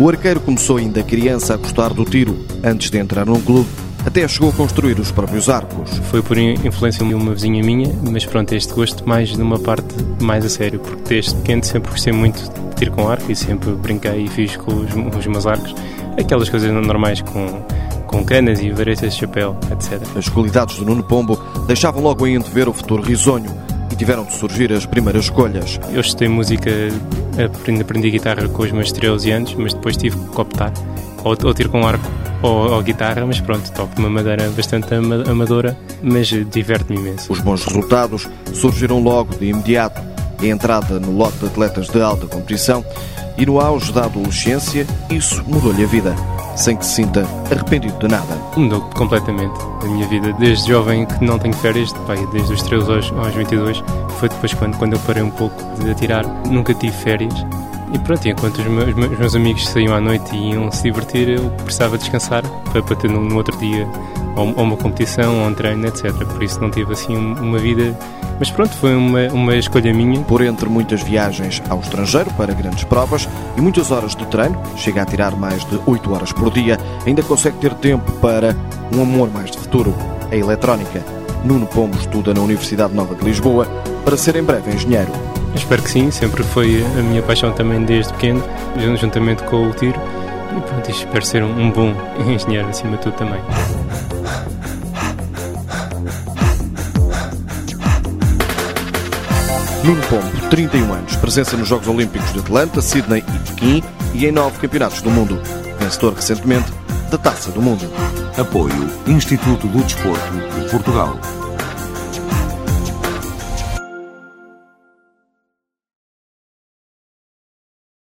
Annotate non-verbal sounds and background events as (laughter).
O arqueiro começou ainda criança a gostar do tiro. Antes de entrar num clube, até chegou a construir os próprios arcos. Foi por influência de uma vizinha minha, mas pronto, este gosto mais numa parte mais a sério, porque desde pequeno sempre gostei muito de tiro com arco e sempre brinquei e fiz com os, os meus arcos. Aquelas coisas normais com, com canas e varetas de chapéu, etc. As qualidades do Nuno Pombo deixavam logo em ver o futuro risonho e tiveram de surgir as primeiras escolhas. Eu estudei música, aprendi, aprendi guitarra com os meus 13 anos, mas depois tive que optar ou, ou tiro com arco ou, ou, guitarra, mas pronto, toco uma madeira bastante amadora, mas diverte-me imenso. Os bons resultados surgiram logo de imediato. A entrada no lote de atletas de alta competição e no auge da adolescência, isso mudou-lhe a vida sem que se sinta arrependido de nada. Mudou completamente a minha vida. Desde jovem que não tenho férias, pai, desde os 13 aos, aos 22, foi depois quando, quando eu parei um pouco de atirar. Nunca tive férias. E pronto, enquanto os meus, os meus amigos saíam à noite e iam se divertir, eu precisava descansar para, para ter no, no outro dia ou, ou uma competição, ou um treino, etc. Por isso não tive assim uma vida. Mas pronto, foi uma, uma escolha minha. Por entre muitas viagens ao estrangeiro para grandes provas e muitas horas de treino, chega a tirar mais de 8 horas por dia, ainda consegue ter tempo para um amor mais de futuro, a eletrónica. Nuno Pombo estuda na Universidade Nova de Lisboa para ser em breve engenheiro. Espero que sim, sempre foi a minha paixão também desde pequeno, juntamente com o tiro. E pronto, espero ser um bom (laughs) engenheiro acima de tudo também. Nuno Pombo, 31 anos, presença nos Jogos Olímpicos de Atlanta, Sydney e Pequim e em nove campeonatos do mundo. Vencedor recentemente da Taça do Mundo. Apoio Instituto do Desporto de Portugal.